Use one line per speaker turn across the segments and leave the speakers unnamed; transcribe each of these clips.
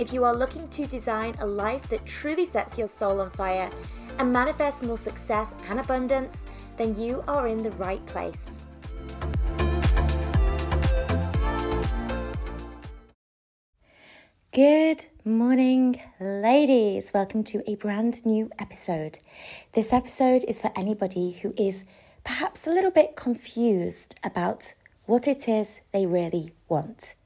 If you are looking to design a life that truly sets your soul on fire and manifests more success and abundance, then you are in the right place. Good morning, ladies. Welcome to a brand new episode. This episode is for anybody who is perhaps a little bit confused about what it is they really want.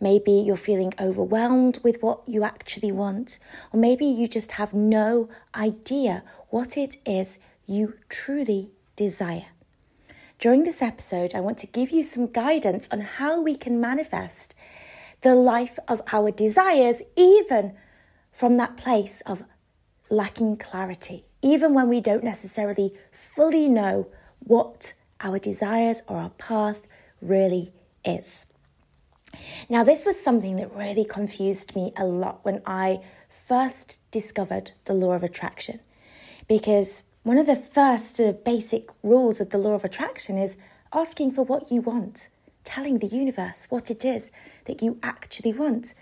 Maybe you're feeling overwhelmed with what you actually want, or maybe you just have no idea what it is you truly desire. During this episode, I want to give you some guidance on how we can manifest the life of our desires, even from that place of lacking clarity, even when we don't necessarily fully know what our desires or our path really is. Now, this was something that really confused me a lot when I first discovered the law of attraction. Because one of the first of basic rules of the law of attraction is asking for what you want, telling the universe what it is that you actually want.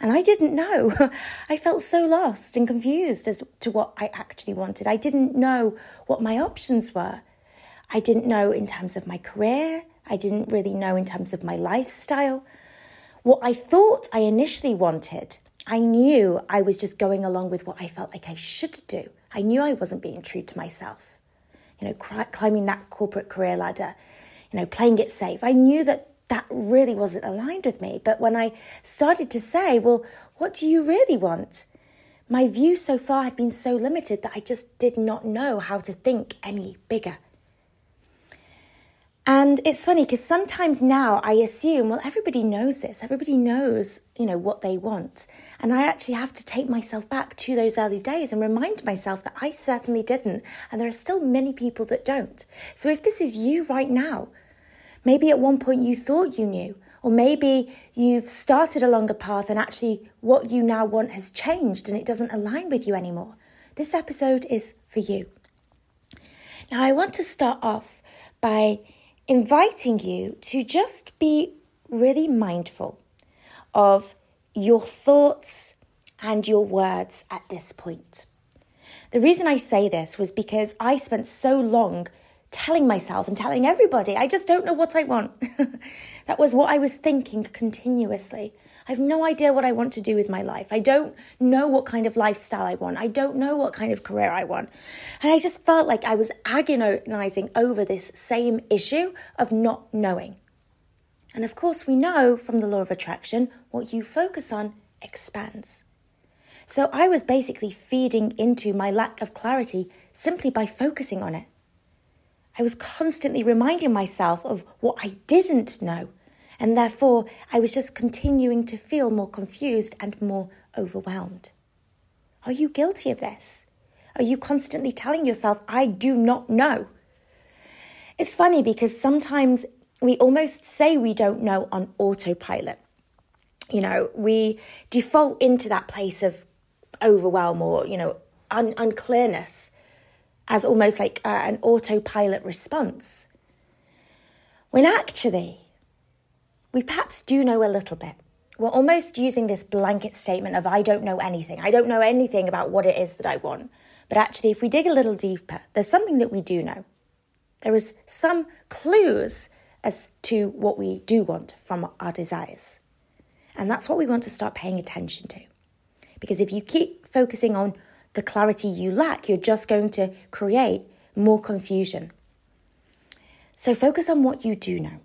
And I didn't know. I felt so lost and confused as to what I actually wanted. I didn't know what my options were. I didn't know in terms of my career. I didn't really know in terms of my lifestyle. What I thought I initially wanted, I knew I was just going along with what I felt like I should do. I knew I wasn't being true to myself. You know, climbing that corporate career ladder, you know, playing it safe. I knew that that really wasn't aligned with me. But when I started to say, well, what do you really want? My view so far had been so limited that I just did not know how to think any bigger. And it's funny because sometimes now I assume, well, everybody knows this. Everybody knows, you know, what they want. And I actually have to take myself back to those early days and remind myself that I certainly didn't. And there are still many people that don't. So if this is you right now, maybe at one point you thought you knew, or maybe you've started a path and actually what you now want has changed and it doesn't align with you anymore. This episode is for you. Now, I want to start off by inviting you to just be really mindful of your thoughts and your words at this point. The reason I say this was because I spent so long telling myself and telling everybody, I just don't know what I want. that was what I was thinking continuously. I have no idea what I want to do with my life. I don't know what kind of lifestyle I want. I don't know what kind of career I want. And I just felt like I was agonizing over this same issue of not knowing. And of course, we know from the law of attraction what you focus on expands. So I was basically feeding into my lack of clarity simply by focusing on it. I was constantly reminding myself of what I didn't know and therefore I was just continuing to feel more confused and more overwhelmed. Are you guilty of this? Are you constantly telling yourself, I do not know? It's funny because sometimes we almost say we don't know on autopilot. You know, we default into that place of overwhelm or, you know, un- unclearness as almost like uh, an autopilot response. When actually, we perhaps do know a little bit. We're almost using this blanket statement of, I don't know anything. I don't know anything about what it is that I want. But actually, if we dig a little deeper, there's something that we do know. There is some clues as to what we do want from our desires. And that's what we want to start paying attention to. Because if you keep focusing on the clarity you lack, you're just going to create more confusion. So focus on what you do know.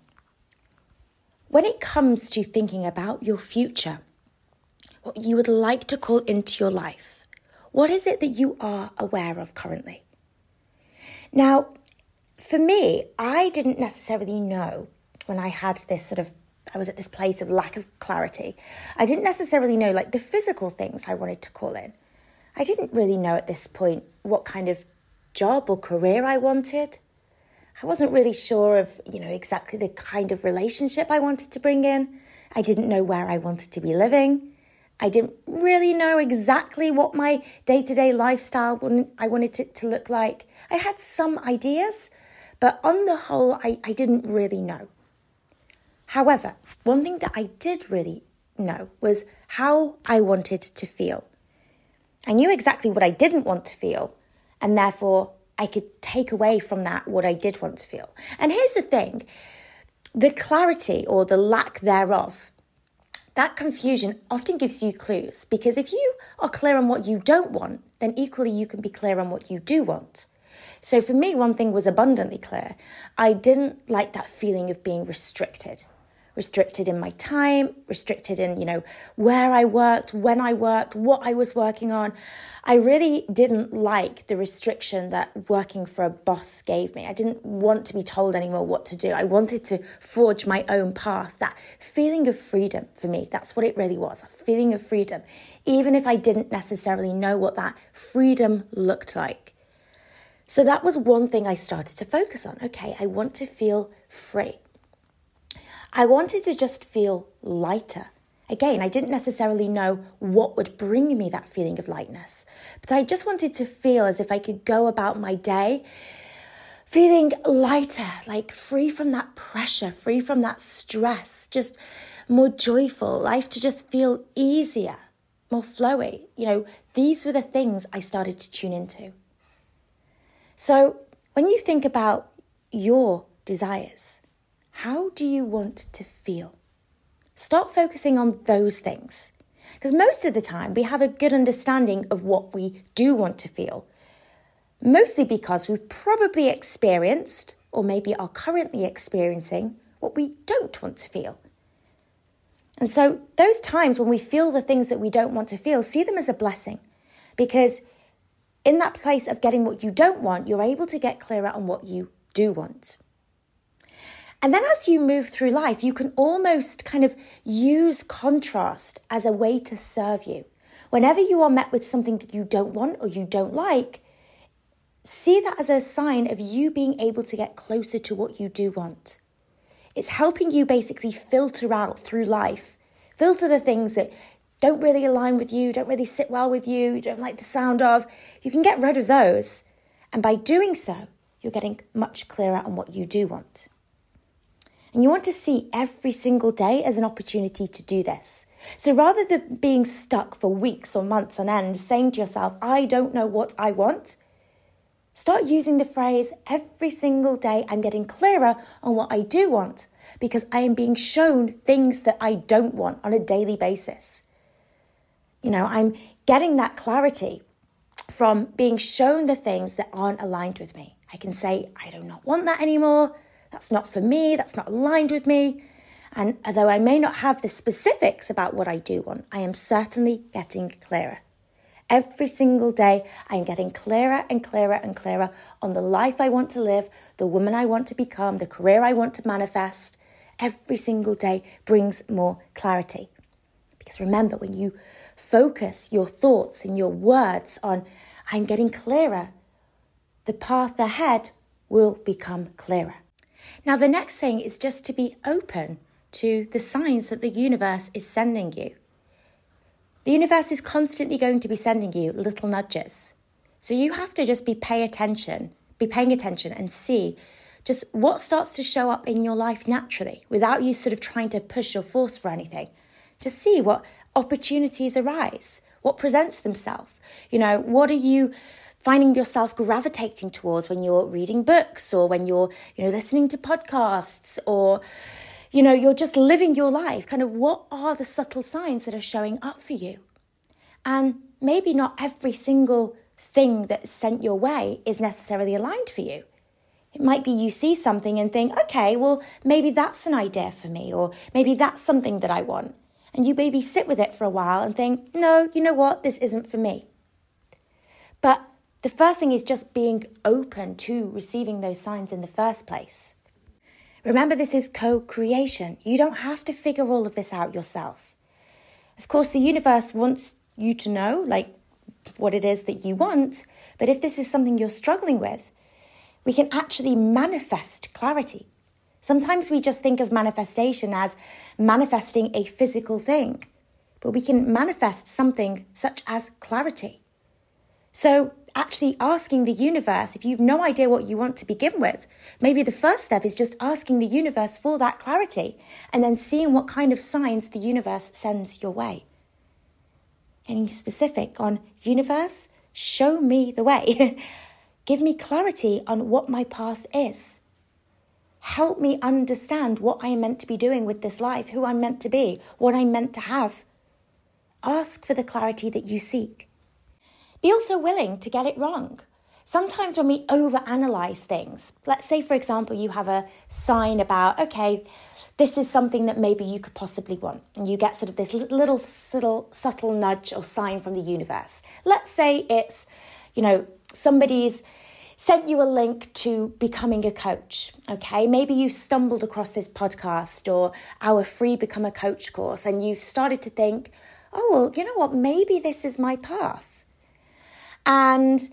When it comes to thinking about your future, what you would like to call into your life, what is it that you are aware of currently? Now, for me, I didn't necessarily know when I had this sort of I was at this place of lack of clarity. I didn't necessarily know like the physical things I wanted to call in. I didn't really know at this point what kind of job or career I wanted. I wasn't really sure of, you know, exactly the kind of relationship I wanted to bring in. I didn't know where I wanted to be living. I didn't really know exactly what my day to day lifestyle I wanted it to look like. I had some ideas, but on the whole, I, I didn't really know. However, one thing that I did really know was how I wanted to feel. I knew exactly what I didn't want to feel, and therefore I could take away from that what I did want to feel. And here's the thing the clarity or the lack thereof, that confusion often gives you clues because if you are clear on what you don't want, then equally you can be clear on what you do want. So for me, one thing was abundantly clear. I didn't like that feeling of being restricted restricted in my time, restricted in, you know, where I worked, when I worked, what I was working on. I really didn't like the restriction that working for a boss gave me. I didn't want to be told anymore what to do. I wanted to forge my own path. That feeling of freedom for me, that's what it really was a feeling of freedom, even if I didn't necessarily know what that freedom looked like. So that was one thing I started to focus on. Okay, I want to feel free. I wanted to just feel lighter. Again, I didn't necessarily know what would bring me that feeling of lightness, but I just wanted to feel as if I could go about my day feeling lighter, like free from that pressure, free from that stress, just more joyful, life to just feel easier, more flowy. You know, these were the things I started to tune into. So when you think about your desires, how do you want to feel? Start focusing on those things. Because most of the time, we have a good understanding of what we do want to feel. Mostly because we've probably experienced, or maybe are currently experiencing, what we don't want to feel. And so, those times when we feel the things that we don't want to feel, see them as a blessing. Because in that place of getting what you don't want, you're able to get clearer on what you do want. And then as you move through life, you can almost kind of use contrast as a way to serve you. Whenever you are met with something that you don't want or you don't like, see that as a sign of you being able to get closer to what you do want. It's helping you basically filter out through life, filter the things that don't really align with you, don't really sit well with you, you don't like the sound of. You can get rid of those. And by doing so, you're getting much clearer on what you do want. And you want to see every single day as an opportunity to do this. So rather than being stuck for weeks or months on end, saying to yourself, I don't know what I want, start using the phrase, every single day I'm getting clearer on what I do want because I am being shown things that I don't want on a daily basis. You know, I'm getting that clarity from being shown the things that aren't aligned with me. I can say, I do not want that anymore. That's not for me, that's not aligned with me. And although I may not have the specifics about what I do want, I am certainly getting clearer. Every single day, I am getting clearer and clearer and clearer on the life I want to live, the woman I want to become, the career I want to manifest. Every single day brings more clarity. Because remember, when you focus your thoughts and your words on, I'm getting clearer, the path ahead will become clearer. Now, the next thing is just to be open to the signs that the universe is sending you. The universe is constantly going to be sending you little nudges. So you have to just be pay attention, be paying attention and see just what starts to show up in your life naturally without you sort of trying to push or force for anything. Just see what opportunities arise, what presents themselves. You know, what are you finding yourself gravitating towards when you're reading books or when you're, you know, listening to podcasts or, you know, you're just living your life? Kind of what are the subtle signs that are showing up for you? And maybe not every single thing that's sent your way is necessarily aligned for you. It might be you see something and think, okay, well, maybe that's an idea for me, or maybe that's something that I want. And you maybe sit with it for a while and think, no, you know what, this isn't for me. But the first thing is just being open to receiving those signs in the first place. Remember, this is co creation. You don't have to figure all of this out yourself. Of course, the universe wants you to know, like, what it is that you want, but if this is something you're struggling with, we can actually manifest clarity. Sometimes we just think of manifestation as manifesting a physical thing, but we can manifest something such as clarity. So, actually asking the universe, if you've no idea what you want to begin with, maybe the first step is just asking the universe for that clarity and then seeing what kind of signs the universe sends your way. Getting specific on universe, show me the way. Give me clarity on what my path is. Help me understand what I am meant to be doing with this life, who I'm meant to be, what I'm meant to have. Ask for the clarity that you seek. Be also willing to get it wrong. Sometimes when we overanalyze things, let's say, for example, you have a sign about, okay, this is something that maybe you could possibly want, and you get sort of this little subtle, subtle nudge or sign from the universe. Let's say it's, you know, somebody's sent you a link to becoming a coach. Okay, maybe you stumbled across this podcast or our free Become a Coach course, and you've started to think, oh, well, you know what, maybe this is my path. And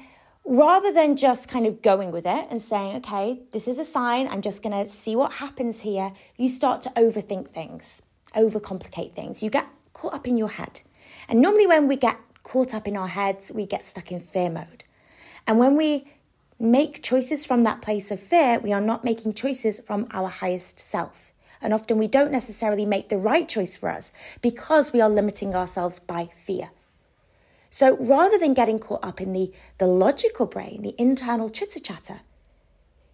rather than just kind of going with it and saying, okay, this is a sign, I'm just going to see what happens here, you start to overthink things, overcomplicate things. You get caught up in your head. And normally, when we get caught up in our heads, we get stuck in fear mode. And when we make choices from that place of fear, we are not making choices from our highest self. And often we don't necessarily make the right choice for us because we are limiting ourselves by fear. So rather than getting caught up in the, the logical brain, the internal chitter chatter,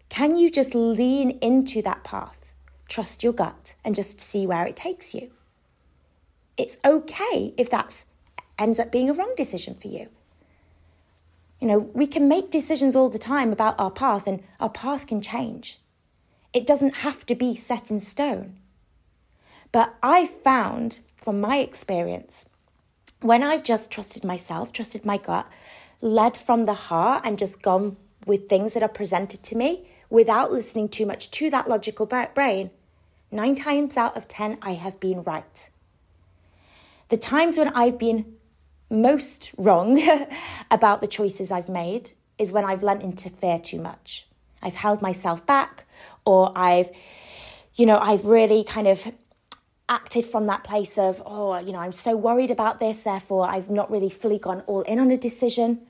can you just lean into that path, trust your gut, and just see where it takes you? It's okay if that ends up being a wrong decision for you. You know, we can make decisions all the time about our path, and our path can change. It doesn't have to be set in stone. But I found from my experience when I've just trusted myself, trusted my gut, led from the heart, and just gone with things that are presented to me without listening too much to that logical brain, nine times out of 10, I have been right. The times when I've been most wrong about the choices I've made is when I've lent into fear too much. I've held myself back, or I've, you know, I've really kind of acted from that place of, oh, you know, I'm so worried about this, therefore I've not really fully gone all in on a decision.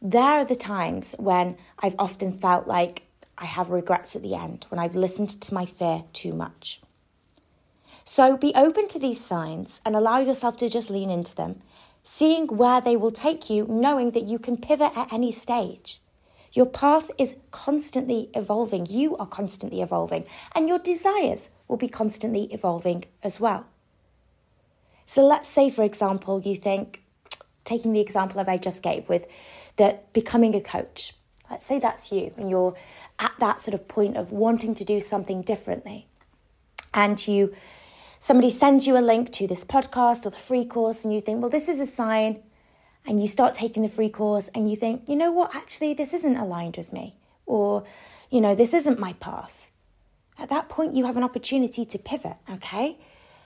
There are the times when I've often felt like I have regrets at the end, when I've listened to my fear too much. So be open to these signs and allow yourself to just lean into them, seeing where they will take you, knowing that you can pivot at any stage. Your path is constantly evolving. You are constantly evolving, and your desires will be constantly evolving as well. So let's say, for example, you think, taking the example of I just gave with that becoming a coach. Let's say that's you, and you're at that sort of point of wanting to do something differently, and you somebody sends you a link to this podcast or the free course, and you think, well, this is a sign and you start taking the free course and you think, you know what, actually, this isn't aligned with me, or, you know, this isn't my path. At that point, you have an opportunity to pivot, okay?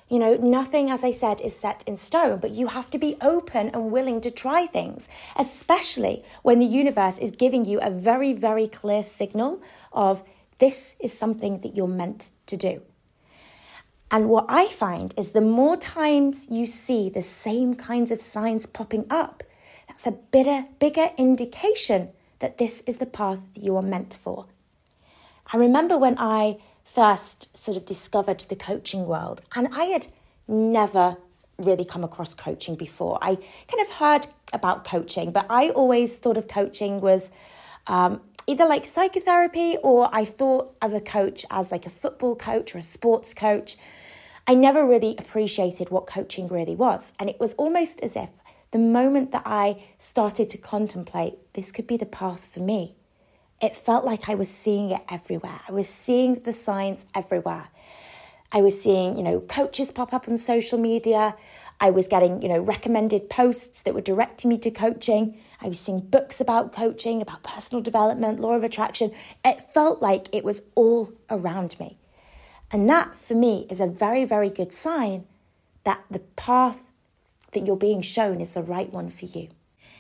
You know, nothing, as I said, is set in stone, but you have to be open and willing to try things, especially when the universe is giving you a very, very clear signal of this is something that you're meant to do. And what I find is the more times you see the same kinds of signs popping up, that's a bigger, bigger indication that this is the path that you are meant for. I remember when I first sort of discovered the coaching world, and I had never really come across coaching before. I kind of heard about coaching, but I always thought of coaching was um, either like psychotherapy or I thought of a coach as like a football coach or a sports coach. I never really appreciated what coaching really was. And it was almost as if the moment that I started to contemplate this could be the path for me, it felt like I was seeing it everywhere. I was seeing the signs everywhere. I was seeing, you know, coaches pop up on social media. I was getting, you know, recommended posts that were directing me to coaching. I was seeing books about coaching, about personal development, law of attraction. It felt like it was all around me. And that, for me, is a very, very good sign that the path that you're being shown is the right one for you.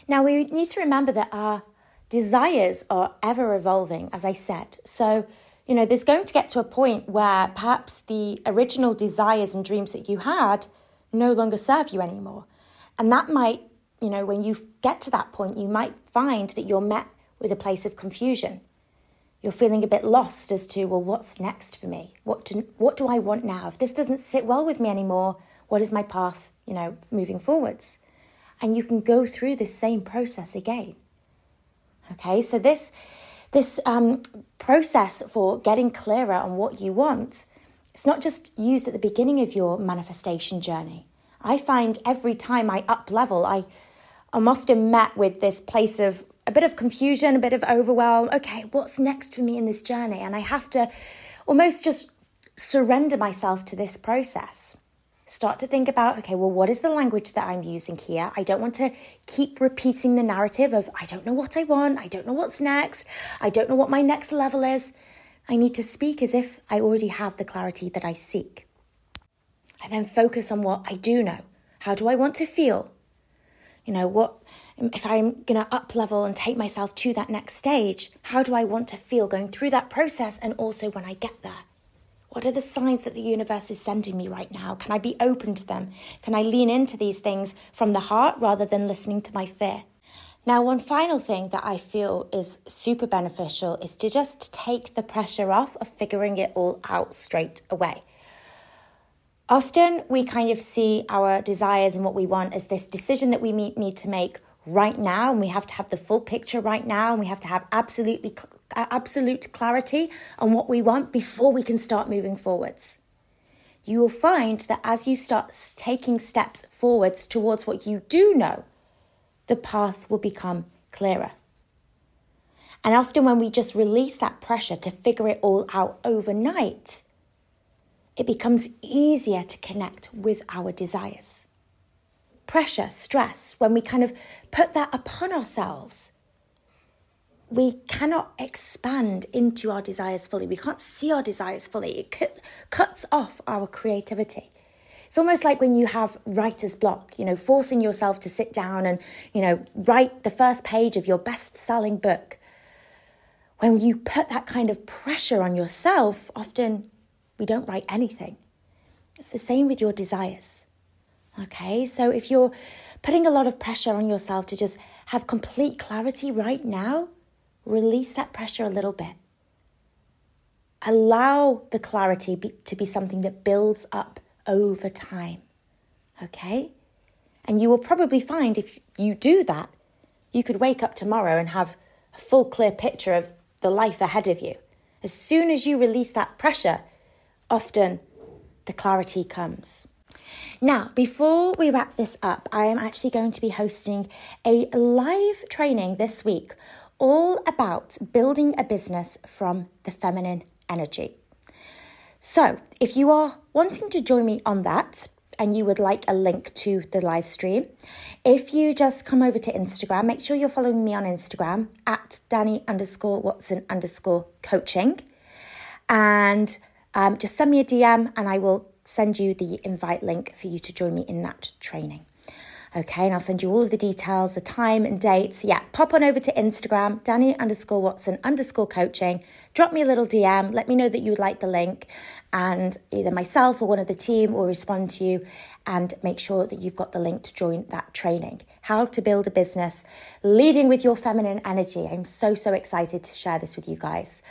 Now, we need to remember that our desires are ever evolving, as I said. So, you know, there's going to get to a point where perhaps the original desires and dreams that you had no longer serve you anymore. And that might, you know, when you get to that point, you might find that you're met with a place of confusion. You're feeling a bit lost as to, well, what's next for me? What do, what do I want now? If this doesn't sit well with me anymore, what is my path, you know, moving forwards? And you can go through this same process again. Okay, so this this um, process for getting clearer on what you want, it's not just used at the beginning of your manifestation journey. I find every time I up level, I am often met with this place of a bit of confusion, a bit of overwhelm. Okay, what's next for me in this journey? And I have to almost just surrender myself to this process. Start to think about, okay, well, what is the language that I'm using here? I don't want to keep repeating the narrative of, I don't know what I want, I don't know what's next, I don't know what my next level is. I need to speak as if I already have the clarity that I seek. I then focus on what I do know. How do I want to feel? You know, what if I'm going to up level and take myself to that next stage? How do I want to feel going through that process and also when I get there? What are the signs that the universe is sending me right now? Can I be open to them? Can I lean into these things from the heart rather than listening to my fear? Now, one final thing that I feel is super beneficial is to just take the pressure off of figuring it all out straight away. Often we kind of see our desires and what we want as this decision that we need to make right now, and we have to have the full picture right now, and we have to have absolutely uh, absolute clarity on what we want before we can start moving forwards. You will find that as you start taking steps forwards towards what you do know, the path will become clearer. And often, when we just release that pressure to figure it all out overnight, it becomes easier to connect with our desires. Pressure, stress, when we kind of put that upon ourselves, we cannot expand into our desires fully. We can't see our desires fully. It cut, cuts off our creativity. It's almost like when you have writer's block, you know, forcing yourself to sit down and, you know, write the first page of your best selling book. When you put that kind of pressure on yourself, often we don't write anything. It's the same with your desires. Okay, so if you're putting a lot of pressure on yourself to just have complete clarity right now, release that pressure a little bit. Allow the clarity be, to be something that builds up over time. Okay? And you will probably find if you do that, you could wake up tomorrow and have a full, clear picture of the life ahead of you. As soon as you release that pressure, often the clarity comes. Now, before we wrap this up, I am actually going to be hosting a live training this week all about building a business from the feminine energy. So, if you are wanting to join me on that, and you would like a link to the live stream, if you just come over to Instagram, make sure you're following me on Instagram at Dani underscore Watson underscore coaching. And um, just send me a DM and I will send you the invite link for you to join me in that training. Okay, and I'll send you all of the details, the time and dates. Yeah, pop on over to Instagram, Dani underscore Watson underscore coaching. Drop me a little DM. Let me know that you would like the link, and either myself or one of the team will respond to you and make sure that you've got the link to join that training. How to build a business leading with your feminine energy. I'm so, so excited to share this with you guys.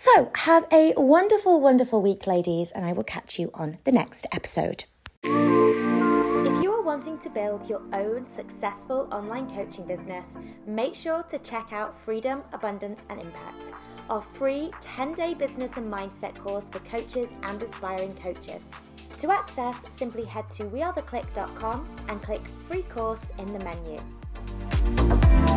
So, have a wonderful, wonderful week, ladies, and I will catch you on the next episode If you are wanting to build your own successful online coaching business, make sure to check out Freedom, Abundance and Impact, our free 10 day business and mindset course for coaches and aspiring coaches. To access, simply head to wearetheclique.com and click free course in the menu.